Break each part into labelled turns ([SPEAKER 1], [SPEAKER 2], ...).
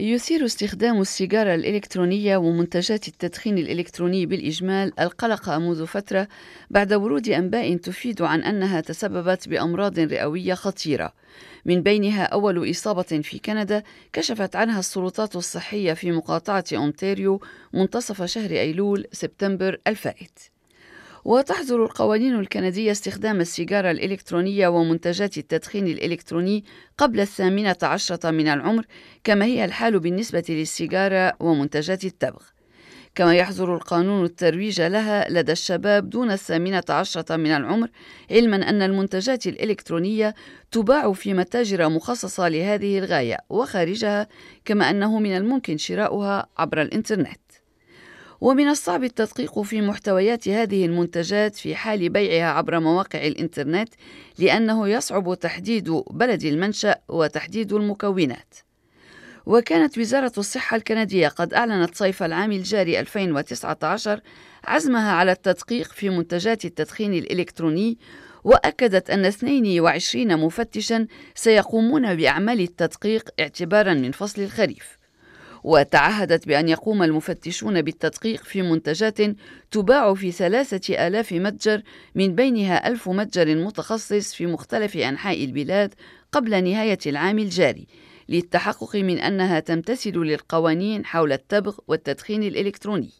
[SPEAKER 1] يثير استخدام السيجارة الإلكترونية ومنتجات التدخين الإلكتروني بالإجمال القلق منذ فترة بعد ورود أنباء تفيد عن أنها تسببت بأمراض رئوية خطيرة. من بينها أول إصابة في كندا كشفت عنها السلطات الصحية في مقاطعة أونتاريو منتصف شهر أيلول سبتمبر الفائت. وتحظر القوانين الكندية استخدام السيجارة الإلكترونية ومنتجات التدخين الإلكتروني قبل الثامنة عشرة من العمر كما هي الحال بالنسبة للسيجارة ومنتجات التبغ. كما يحظر القانون الترويج لها لدى الشباب دون الثامنة عشرة من العمر علما أن المنتجات الإلكترونية تباع في متاجر مخصصة لهذه الغاية وخارجها كما أنه من الممكن شراؤها عبر الإنترنت. ومن الصعب التدقيق في محتويات هذه المنتجات في حال بيعها عبر مواقع الإنترنت لأنه يصعب تحديد بلد المنشأ وتحديد المكونات. وكانت وزارة الصحة الكندية قد أعلنت صيف العام الجاري 2019 عزمها على التدقيق في منتجات التدخين الإلكتروني وأكدت أن 22 مفتشا سيقومون بأعمال التدقيق اعتبارا من فصل الخريف. وتعهدت بأن يقوم المفتشون بالتدقيق في منتجات تباع في ثلاثة آلاف متجر من بينها ألف متجر متخصص في مختلف أنحاء البلاد قبل نهاية العام الجاري للتحقق من أنها تمتثل للقوانين حول التبغ والتدخين الإلكتروني.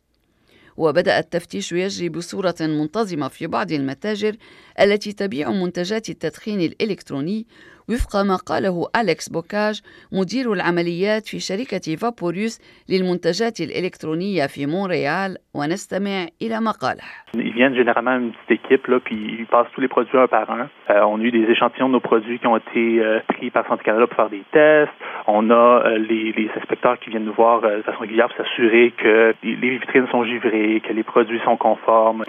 [SPEAKER 1] وبدأ التفتيش يجري بصورة منتظمة في بعض المتاجر التي تبيع منتجات التدخين الإلكتروني وفق ما قاله أليكس بوكاج مدير العمليات في شركة فابوريوس للمنتجات الإلكترونية في مونريال ونستمع إلى ما قاله
[SPEAKER 2] Ils viennent généralement une petite équipe, là, puis ils passent tous les produits un par un. Euh, on a eu des échantillons de nos produits qui ont été euh, pris par Santé Canada pour faire des tests. On a euh, les, les, inspecteurs qui viennent nous voir de façon régulière pour s'assurer que les vitrines sont givrées, que les produits sont conformes.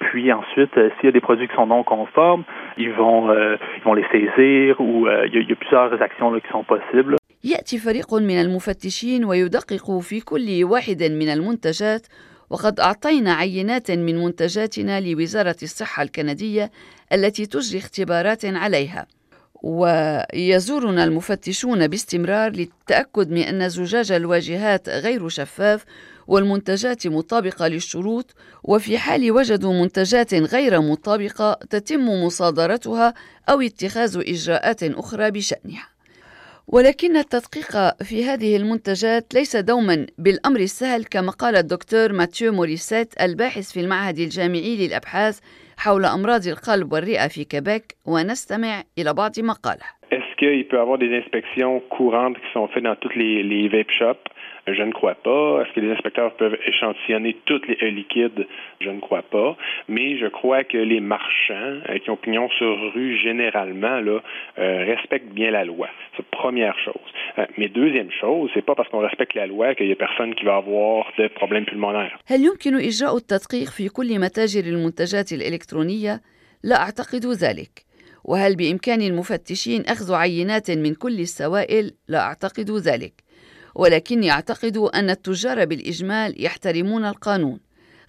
[SPEAKER 2] Puis ensuite, s'il y a des produits qui sont non conformes, ils vont, ils vont les saisir ou il y, y, a plusieurs actions là, qui sont possibles.
[SPEAKER 1] يأتي فريق من المفتشين ويدقق في كل واحد من المنتجات وقد أعطينا عينات من منتجاتنا لوزارة الصحة الكندية التي تجري اختبارات عليها ويزورنا المفتشون باستمرار للتأكد من أن زجاج الواجهات غير شفاف والمنتجات مطابقة للشروط وفي حال وجدوا منتجات غير مطابقة تتم مصادرتها أو اتخاذ إجراءات أخرى بشأنها ولكن التدقيق في هذه المنتجات ليس دوما بالأمر السهل كما قال الدكتور ماتيو موريسيت الباحث في المعهد الجامعي للأبحاث حول أمراض القلب والرئة في كيبيك ونستمع إلى بعض ما قاله.
[SPEAKER 3] Est-ce qu'il peut y avoir des inspections courantes qui sont faites dans toutes les, les vape shops? Je ne crois pas. Est-ce que les inspecteurs peuvent échantillonner tous les liquides? Je ne crois pas. Mais je crois que les marchands euh, qui ont pignon sur rue, généralement, là, euh, respectent bien la loi. C'est première chose. Euh, mais deuxième chose, c'est pas parce qu'on respecte la loi qu'il y a personne qui va avoir de problèmes pulmonaires.
[SPEAKER 1] هل يمكن إجراء التدقيق في كل متاجر المنتجات الإلكترونية؟ لا أعتقد ذلك. وهل بإمكان المفتشين أخذ عينات من كل السوائل؟ لا أعتقد ذلك. ولكني أعتقد أن التجار بالإجمال يحترمون القانون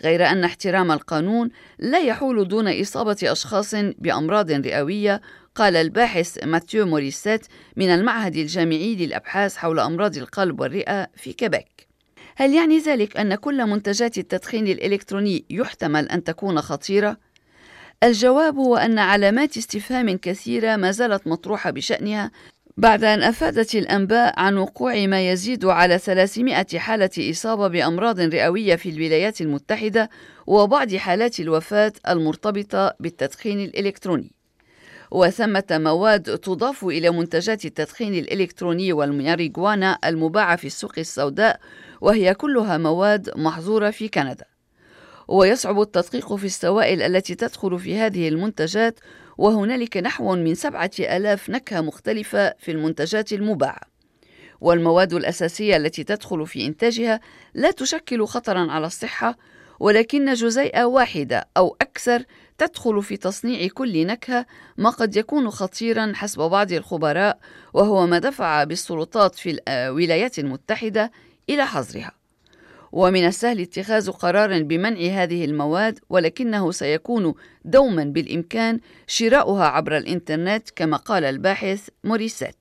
[SPEAKER 1] غير أن احترام القانون لا يحول دون إصابة أشخاص بأمراض رئوية قال الباحث ماتيو موريسيت من المعهد الجامعي للأبحاث حول أمراض القلب والرئة في كيبيك هل يعني ذلك أن كل منتجات التدخين الإلكتروني يحتمل أن تكون خطيرة؟ الجواب هو أن علامات استفهام كثيرة ما زالت مطروحة بشأنها بعد أن أفادت الأنباء عن وقوع ما يزيد على 300 حالة إصابة بأمراض رئوية في الولايات المتحدة وبعض حالات الوفاة المرتبطة بالتدخين الإلكتروني. وثمة مواد تضاف إلى منتجات التدخين الإلكتروني والماريجوانا المباعة في السوق السوداء وهي كلها مواد محظورة في كندا. ويصعب التدقيق في السوائل التي تدخل في هذه المنتجات وهنالك نحو من سبعة ألاف نكهة مختلفة في المنتجات المباعة والمواد الأساسية التي تدخل في إنتاجها لا تشكل خطرا على الصحة ولكن جزيئة واحدة أو أكثر تدخل في تصنيع كل نكهة ما قد يكون خطيرا حسب بعض الخبراء وهو ما دفع بالسلطات في الولايات المتحدة إلى حظرها. ومن السهل اتخاذ قرار بمنع هذه المواد ولكنه سيكون دوما بالإمكان شراؤها عبر الإنترنت كما قال الباحث موريسيت.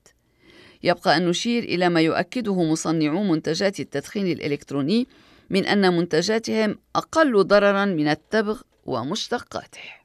[SPEAKER 1] يبقى أن نشير إلى ما يؤكده مصنعو منتجات التدخين الإلكتروني من أن منتجاتهم أقل ضررا من التبغ ومشتقاته.